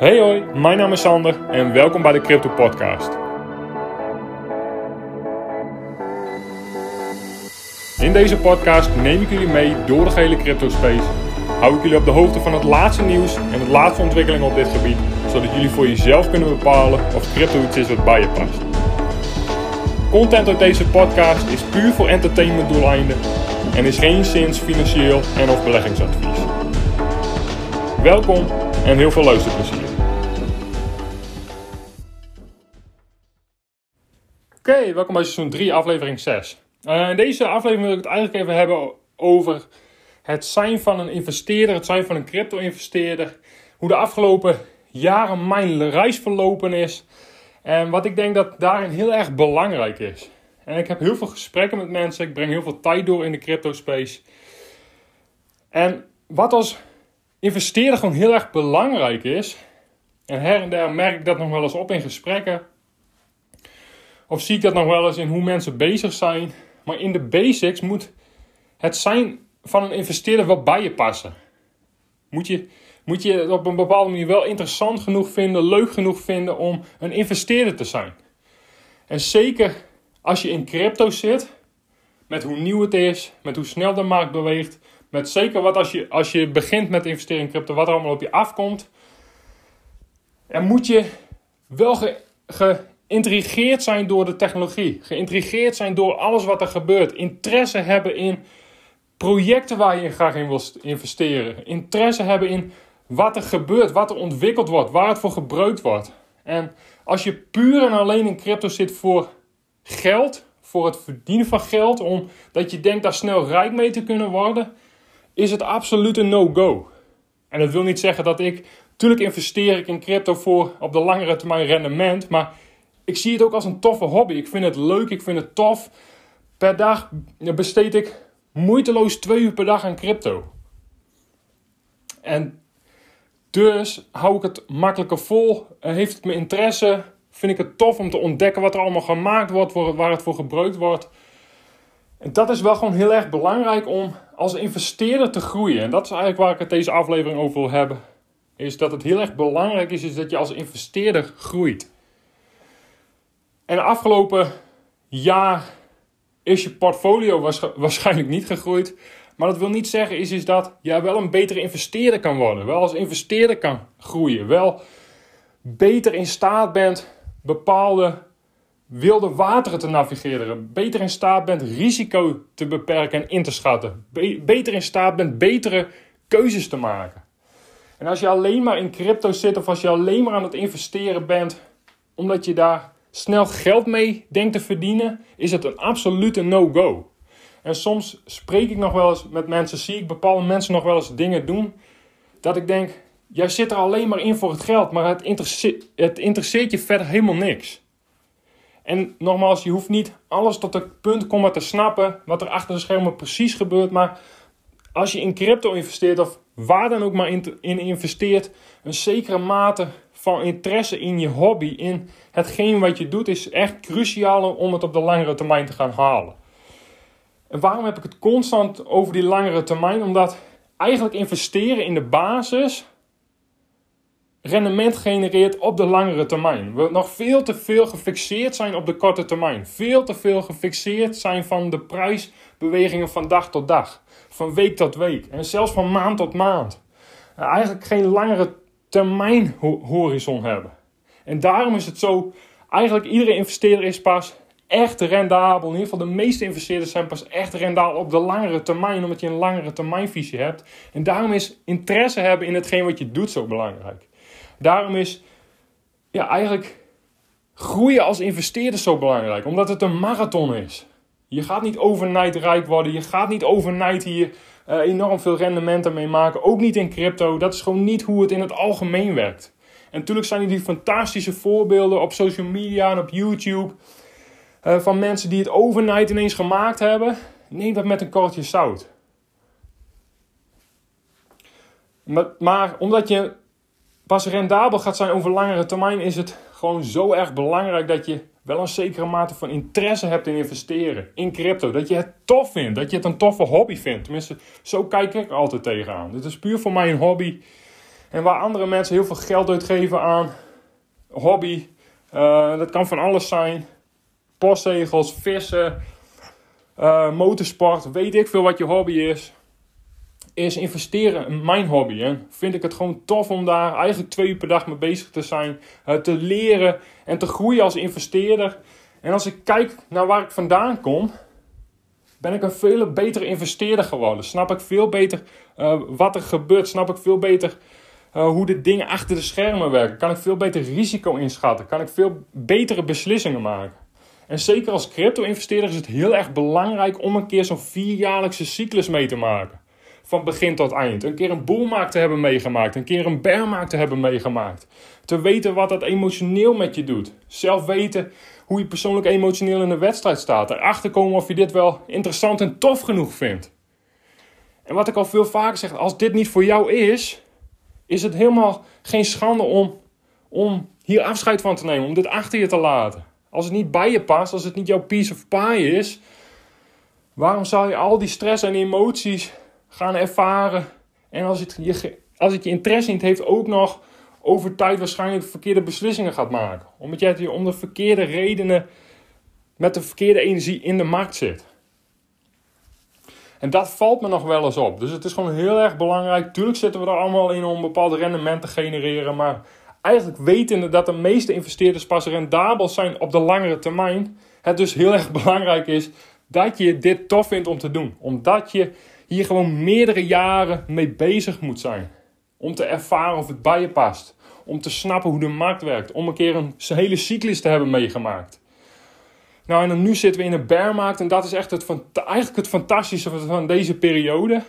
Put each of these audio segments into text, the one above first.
Hey hoi, mijn naam is Sander en welkom bij de Crypto Podcast. In deze podcast neem ik jullie mee door de gehele crypto space. Hou ik jullie op de hoogte van het laatste nieuws en de laatste ontwikkelingen op dit gebied, zodat jullie voor jezelf kunnen bepalen of crypto iets is wat bij je past. Content uit deze podcast is puur voor entertainment doeleinden en is geen zins financieel en of beleggingsadvies. Welkom en heel veel luisterplezier. Oké, welkom bij seizoen 3, aflevering 6. Uh, in deze aflevering wil ik het eigenlijk even hebben over het zijn van een investeerder, het zijn van een crypto-investeerder. Hoe de afgelopen jaren mijn reis verlopen is. En wat ik denk dat daarin heel erg belangrijk is. En ik heb heel veel gesprekken met mensen, ik breng heel veel tijd door in de crypto space. En wat als investeerder gewoon heel erg belangrijk is. En her en der merk ik dat nog wel eens op in gesprekken. Of zie ik dat nog wel eens in hoe mensen bezig zijn. Maar in de basics moet het zijn van een investeerder wel bij je passen. Moet je, moet je het op een bepaalde manier wel interessant genoeg vinden, leuk genoeg vinden om een investeerder te zijn. En zeker als je in crypto zit, met hoe nieuw het is, met hoe snel de markt beweegt, met zeker wat als je, als je begint met investeren in crypto, wat er allemaal op je afkomt. En moet je wel ge, geïntrigeerd zijn door de technologie. Geïntrigeerd zijn door alles wat er gebeurt. Interesse hebben in projecten waar je graag in wil investeren. Interesse hebben in wat er gebeurt, wat er ontwikkeld wordt, waar het voor gebruikt wordt. En als je puur en alleen in crypto zit voor geld, voor het verdienen van geld, omdat je denkt daar snel rijk mee te kunnen worden, is het absoluut een no-go. En dat wil niet zeggen dat ik. Tuurlijk investeer ik in crypto voor op de langere termijn rendement. Maar ik zie het ook als een toffe hobby. Ik vind het leuk, ik vind het tof. Per dag besteed ik moeiteloos twee uur per dag aan crypto. En dus hou ik het makkelijker vol. Heeft het mijn interesse? Vind ik het tof om te ontdekken wat er allemaal gemaakt wordt, waar het voor gebruikt wordt. En dat is wel gewoon heel erg belangrijk om als investeerder te groeien. En dat is eigenlijk waar ik het deze aflevering over wil hebben. Is dat het heel erg belangrijk is, is dat je als investeerder groeit. En de afgelopen jaar is je portfolio waarschijnlijk niet gegroeid. Maar dat wil niet zeggen is, is dat je wel een betere investeerder kan worden. Wel als investeerder kan groeien. Wel beter in staat bent bepaalde wilde wateren te navigeren. Beter in staat bent risico te beperken en in te schatten. beter in staat bent betere keuzes te maken. En als je alleen maar in crypto zit of als je alleen maar aan het investeren bent omdat je daar snel geld mee denkt te verdienen, is het een absolute no-go. En soms spreek ik nog wel eens met mensen, zie ik bepaalde mensen nog wel eens dingen doen, dat ik denk, jij zit er alleen maar in voor het geld, maar het interesseert, je verder helemaal niks. En nogmaals, je hoeft niet alles tot het punt komen te snappen wat er achter de schermen precies gebeurt. Maar als je in crypto investeert of waar dan ook maar in investeert, een zekere mate van interesse in je hobby, in hetgeen wat je doet, is echt cruciaal om het op de langere termijn te gaan halen. En waarom heb ik het constant over die langere termijn? Omdat eigenlijk investeren in de basis rendement genereert op de langere termijn. We nog veel te veel gefixeerd zijn op de korte termijn. Veel te veel gefixeerd zijn van de prijsbewegingen van dag tot dag. Van week tot week. En zelfs van maand tot maand. Eigenlijk geen langere termijn horizon hebben. En daarom is het zo, eigenlijk iedere investeerder is pas echt rendabel. In ieder geval de meeste investeerders zijn pas echt rendabel op de langere termijn. Omdat je een langere termijnvisie hebt. En daarom is interesse hebben in hetgeen wat je doet zo belangrijk. Daarom is ja, eigenlijk groeien als investeerder zo belangrijk. Omdat het een marathon is. Je gaat niet overnight rijk worden. Je gaat niet overnight hier uh, enorm veel rendementen mee maken. Ook niet in crypto. Dat is gewoon niet hoe het in het algemeen werkt. En natuurlijk zijn er die fantastische voorbeelden op social media en op YouTube. Uh, van mensen die het overnight ineens gemaakt hebben. Neem dat met een kortje zout. Maar, maar omdat je pas rendabel gaat zijn over langere termijn, is het gewoon zo erg belangrijk dat je wel een zekere mate van interesse hebt in investeren. In crypto. Dat je het tof vindt. Dat je het een toffe hobby vindt. Tenminste, zo kijk ik altijd tegenaan. Dit is puur voor mij een hobby. En waar andere mensen heel veel geld uitgeven aan hobby, uh, dat kan van alles zijn. Postzegels, vissen, uh, motorsport, weet ik veel wat je hobby is. Is investeren in mijn hobby. Hè. Vind ik het gewoon tof om daar eigenlijk twee uur per dag mee bezig te zijn. Uh, te leren en te groeien als investeerder. En als ik kijk naar waar ik vandaan kom, ben ik een veel betere investeerder geworden. Snap ik veel beter uh, wat er gebeurt. Snap ik veel beter uh, hoe de dingen achter de schermen werken. Kan ik veel beter risico inschatten. Kan ik veel betere beslissingen maken. En zeker als crypto-investeerder is het heel erg belangrijk om een keer zo'n vierjaarlijkse cyclus mee te maken. Van begin tot eind. Een keer een boelmaak te hebben meegemaakt. Een keer een bearmaak te hebben meegemaakt. Te weten wat dat emotioneel met je doet. Zelf weten hoe je persoonlijk emotioneel in de wedstrijd staat. Erachter komen of je dit wel interessant en tof genoeg vindt. En wat ik al veel vaker zeg, als dit niet voor jou is, is het helemaal geen schande om, om hier afscheid van te nemen, om dit achter je te laten. Als het niet bij je past, als het niet jouw piece of pie is, waarom zou je al die stress en emoties gaan ervaren? En als het je, als het je interesse niet heeft, ook nog over tijd waarschijnlijk verkeerde beslissingen gaat maken. Omdat jij om de verkeerde redenen met de verkeerde energie in de markt zit. En dat valt me nog wel eens op. Dus het is gewoon heel erg belangrijk. Tuurlijk zitten we er allemaal in om een bepaald rendement te genereren. Maar eigenlijk wetende dat de meeste investeerders pas rendabel zijn op de langere termijn. Het dus heel erg belangrijk is dat je dit tof vindt om te doen. Omdat je hier gewoon meerdere jaren mee bezig moet zijn. Om te ervaren of het bij je past. Om te snappen hoe de markt werkt. Om een keer een hele cyclus te hebben meegemaakt. Nou, en dan nu zitten we in een bearmarkt. En dat is echt het, eigenlijk het fantastische van deze periode.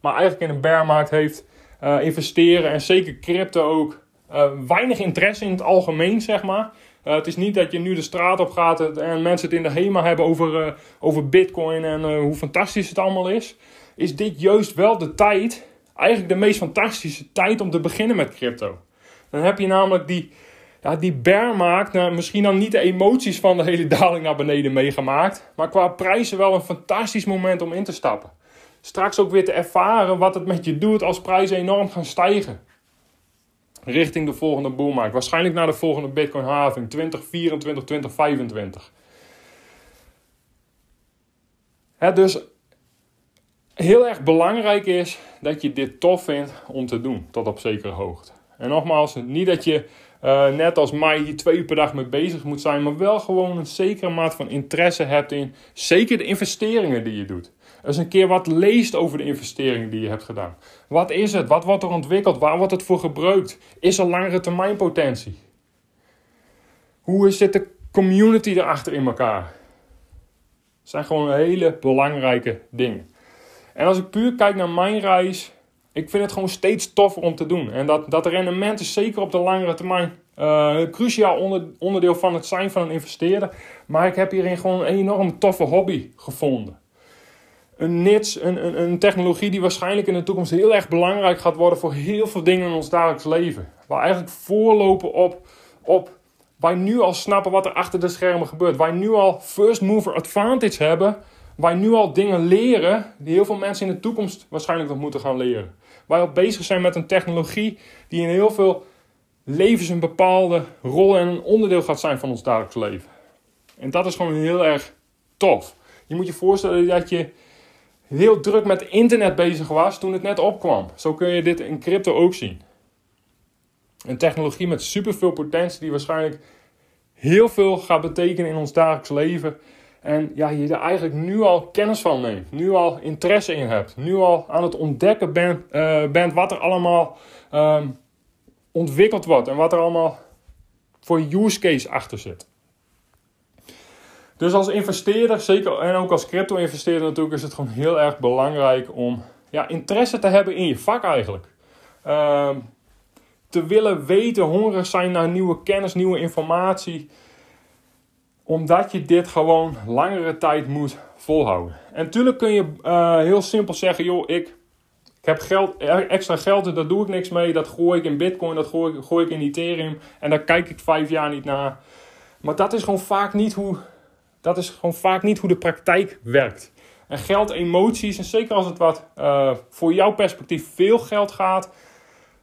Maar eigenlijk in een bearmarkt heeft uh, investeren en zeker crypto ook uh, weinig interesse in het algemeen, zeg maar. Uh, het is niet dat je nu de straat op gaat en mensen het in de HEMA hebben over, over bitcoin en hoe fantastisch het allemaal is. Is dit juist wel de tijd, eigenlijk de meest fantastische tijd om te beginnen met crypto. Dan heb je namelijk die, ja, die bear nou, misschien dan niet de emoties van de hele daling naar beneden meegemaakt, maar qua prijzen wel een fantastisch moment om in te stappen. Straks ook weer te ervaren wat het met je doet als prijzen enorm gaan stijgen. Richting de volgende boelmarkt. Waarschijnlijk naar de volgende Bitcoin halving 2024, 2025. Het dus heel erg belangrijk is dat je dit tof vindt om te doen, tot op zekere hoogte. En nogmaals, niet dat je uh, net als mij hier twee uur per dag mee bezig moet zijn, maar wel gewoon een zekere maat van interesse hebt in zeker de investeringen die je doet. Eens een keer wat leest over de investeringen die je hebt gedaan. Wat is het? Wat wordt er ontwikkeld? Waar wordt het voor gebruikt? Is er langere termijn potentie? Hoe zit de community erachter in elkaar? Dat zijn gewoon hele belangrijke dingen. En als ik puur kijk naar mijn reis, ik vind het gewoon steeds toffer om te doen. En dat, dat rendement is zeker op de langere termijn uh, een cruciaal onder, onderdeel van het zijn van een investeerder. Maar ik heb hierin gewoon een enorm toffe hobby gevonden. Een niche, een, een, een technologie die waarschijnlijk in de toekomst heel erg belangrijk gaat worden voor heel veel dingen in ons dagelijks leven. Waar eigenlijk voorlopen op, op wij nu al snappen wat er achter de schermen gebeurt. Wij nu al first mover advantage hebben. Wij nu al dingen leren die heel veel mensen in de toekomst waarschijnlijk nog moeten gaan leren. Wij al bezig zijn met een technologie die in heel veel levens een bepaalde rol en een onderdeel gaat zijn van ons dagelijks leven. En dat is gewoon heel erg tof. Je moet je voorstellen dat je heel druk met internet bezig was toen het net opkwam. Zo kun je dit in crypto ook zien. Een technologie met superveel potentie die waarschijnlijk heel veel gaat betekenen in ons dagelijks leven. En ja, je er eigenlijk nu al kennis van neemt. Nu al interesse in hebt. Nu al aan het ontdekken bent, uh, bent wat er allemaal um, ontwikkeld wordt. En wat er allemaal voor use case achter zit. Dus als investeerder, zeker en ook als crypto-investeerder natuurlijk, is het gewoon heel erg belangrijk om ja, interesse te hebben in je vak eigenlijk. Uh, te willen weten, hongerig zijn naar nieuwe kennis, nieuwe informatie. Omdat je dit gewoon langere tijd moet volhouden. En natuurlijk kun je uh, heel simpel zeggen, joh, ik, ik heb geld, extra geld, daar doe ik niks mee. Dat gooi ik in bitcoin, dat gooi, gooi ik in ethereum. En daar kijk ik vijf jaar niet naar. Maar dat is gewoon vaak niet hoe, dat is gewoon vaak niet hoe de praktijk werkt. En geld, emoties, en zeker als het wat uh, voor jouw perspectief veel geld gaat,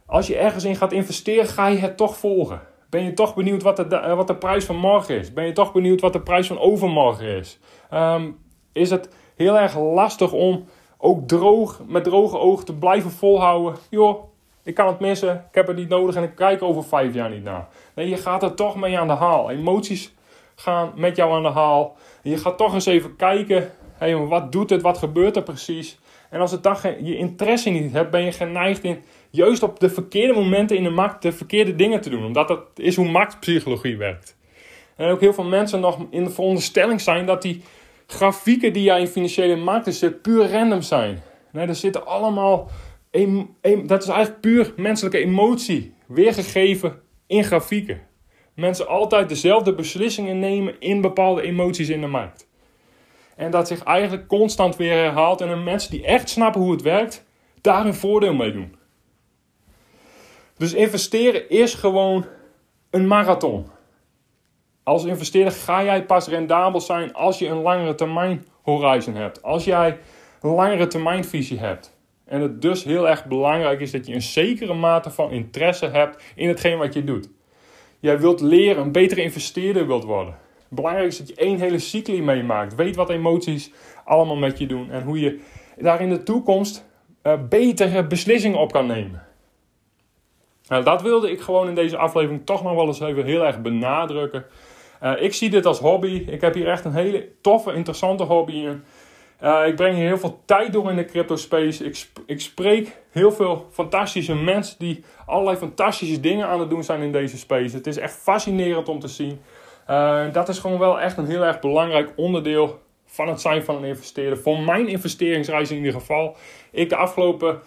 als je ergens in gaat investeren, ga je het toch volgen. Ben je toch benieuwd wat de, wat de prijs van morgen is? Ben je toch benieuwd wat de prijs van overmorgen is? Um, is het heel erg lastig om ook droog, met droge ogen te blijven volhouden? Joh, ik kan het missen, ik heb het niet nodig en ik kijk over vijf jaar niet naar. Nee, je gaat er toch mee aan de haal. Emoties gaan met jou aan de haal. Je gaat toch eens even kijken, hey, wat doet het, wat gebeurt er precies? En als het dan je interesse niet hebt, ben je geneigd in juist op de verkeerde momenten in de markt de verkeerde dingen te doen. Omdat dat is hoe marktpsychologie werkt. En ook heel veel mensen nog in de veronderstelling zijn dat die grafieken die jij in financiële markten zet puur random zijn. Nee, er zitten allemaal, dat is eigenlijk puur menselijke emotie, weergegeven in grafieken. Mensen altijd dezelfde beslissingen nemen in bepaalde emoties in de markt. En dat zich eigenlijk constant weer herhaalt. En de mensen die echt snappen hoe het werkt, daar een voordeel mee doen. Dus investeren is gewoon een marathon. Als investeerder ga jij pas rendabel zijn als je een langere termijn horizon hebt. Als jij een langere termijnvisie hebt. En het dus heel erg belangrijk is dat je een zekere mate van interesse hebt in hetgeen wat je doet. Jij wilt leren, een betere investeerder wilt worden. Belangrijk is dat je één hele cycli meemaakt. Weet wat emoties allemaal met je doen. En hoe je daar in de toekomst uh, betere beslissingen op kan nemen. Nou, dat wilde ik gewoon in deze aflevering toch nog wel eens even heel erg benadrukken. Uh, ik zie dit als hobby. Ik heb hier echt een hele toffe, interessante hobby in. Uh, ik breng hier heel veel tijd door in de crypto space. Ik, ik spreek heel veel fantastische mensen die allerlei fantastische dingen aan het doen zijn in deze space. Het is echt fascinerend om te zien. Uh, dat is gewoon wel echt een heel erg belangrijk onderdeel van het zijn van een investeerder. Voor mijn investeringsreis in ieder geval. Ik de afgelopen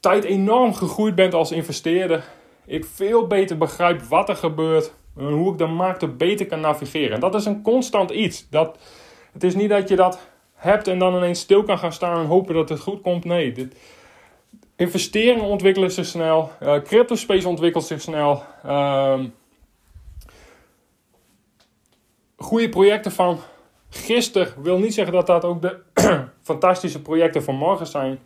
tijd enorm gegroeid ben als investeerder. Ik veel beter begrijp wat er gebeurt. En hoe ik de markt beter kan navigeren. En dat is een constant iets. Dat, het is niet dat je dat hebt en dan ineens stil kan gaan staan en hopen dat het goed komt. Nee, dit, investeringen ontwikkelen zich snel. Uh, crypto space ontwikkelt zich snel. Uh, goede projecten van gisteren wil niet zeggen dat dat ook de fantastische projecten van morgen zijn.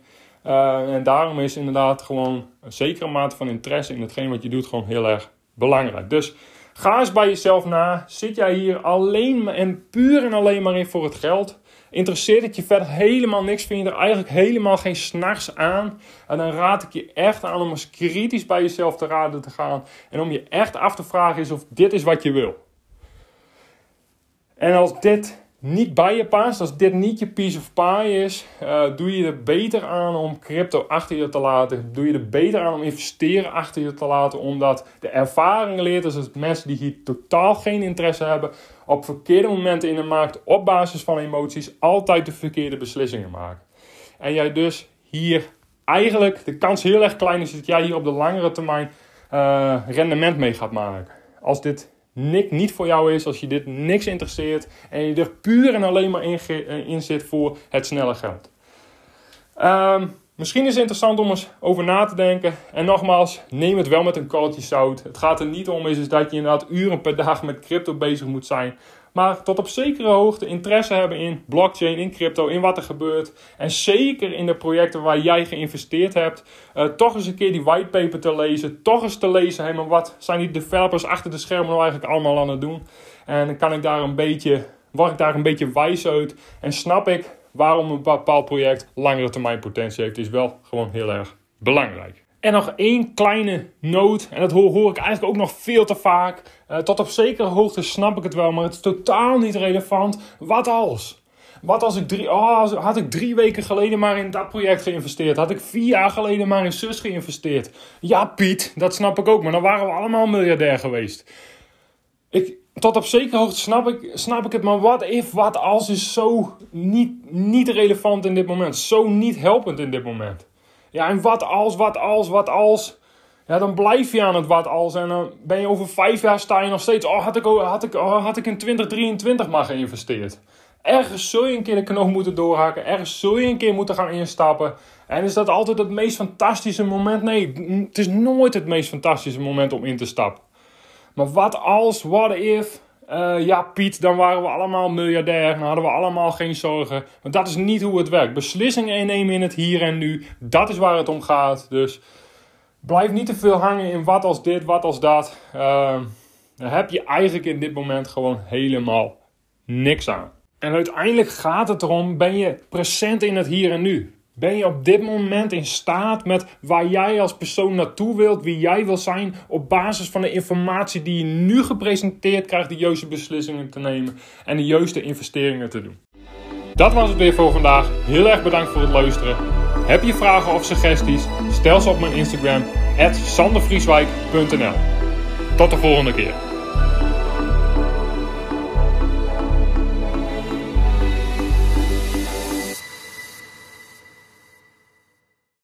Uh, en daarom is inderdaad gewoon een zekere mate van interesse in hetgeen wat je doet gewoon heel erg belangrijk. Dus ga eens bij jezelf na. Zit jij hier alleen en puur en alleen maar in voor het geld? Interesseert het je verder helemaal niks? Vind je er eigenlijk helemaal geen s'nachts aan? En dan raad ik je echt aan om eens kritisch bij jezelf te raden te gaan. En om je echt af te vragen is of dit is wat je wil. En als dit niet bij je past, als dit niet je piece of pie is, uh, doe je er beter aan om crypto achter je te laten. Doe je er beter aan om investeren achter je te laten, omdat de ervaring leert dus dat mensen die hier totaal geen interesse hebben, op verkeerde momenten in de markt, op basis van emoties, altijd de verkeerde beslissingen maken. En jij dus hier eigenlijk, de kans heel erg klein is dat jij hier op de langere termijn uh, rendement mee gaat maken. Als dit Nick niet voor jou is, als je dit niks interesseert en je er puur en alleen maar in, eh, zit voor het snelle geld. Um, misschien is het interessant om eens over na te denken. En nogmaals, neem het wel met een korreltje zout. Het gaat er niet om is dat je inderdaad uren per dag met crypto bezig moet zijn. Maar tot op zekere hoogte interesse hebben in blockchain, in crypto, in wat er gebeurt. En zeker in de projecten waar jij geïnvesteerd hebt. Uh, toch eens een keer die whitepaper te lezen. Toch eens te lezen, hey, maar wat zijn die developers achter de schermen nou eigenlijk allemaal aan het doen. En dan kan ik daar een beetje, word ik daar een beetje wijs uit. En snap ik waarom een bepaald project langere termijn potentie heeft. Is wel gewoon heel erg belangrijk. En nog één kleine noot, en dat hoor, hoor ik eigenlijk ook nog veel te vaak. Uh, tot op zekere hoogte snap ik het wel, maar het is totaal niet relevant. Wat als? Wat als ik drie, oh, had ik drie weken geleden maar in dat project geïnvesteerd? Had ik vier jaar geleden maar in zus geïnvesteerd? Ja, Piet, dat snap ik ook, maar dan waren we allemaal miljardair geweest. Ik, tot op zekere hoogte snap ik, snap ik het, maar wat if, wat als is zo niet, niet relevant in dit moment. Zo niet helpend in dit moment. Ja, en wat als, wat als, wat als. Ja, dan blijf je aan het wat als. En dan ben je over vijf jaar sta je nog steeds. Oh, had ik, had ik, oh, had ik in 2023 maar geïnvesteerd. Ergens zul je een keer de knoop moeten doorhaken. Ergens zul je een keer moeten gaan instappen. En is dat altijd het meest fantastische moment? Nee, het is nooit het meest fantastische moment om in te stappen. Maar wat als, what if, uh, ja, Piet, dan waren we allemaal miljardair. Dan hadden we allemaal geen zorgen. Maar dat is niet hoe het werkt. Beslissingen innemen in het hier en nu. Dat is waar het om gaat. Dus Blijf niet te veel hangen in wat als dit, wat als dat. Uh, heb je eigenlijk in dit moment gewoon helemaal niks aan. En uiteindelijk gaat het erom, ben je present in het hier en nu? Ben je op dit moment in staat met waar jij als persoon naartoe wilt, wie jij wil zijn, op basis van de informatie die je nu gepresenteerd krijgt, de juiste beslissingen te nemen en de juiste investeringen te doen? Dat was het weer voor vandaag. Heel erg bedankt voor het luisteren. Heb je vragen of suggesties? Stel ze op mijn Instagram, sandervrieswijk.nl. Tot de volgende keer.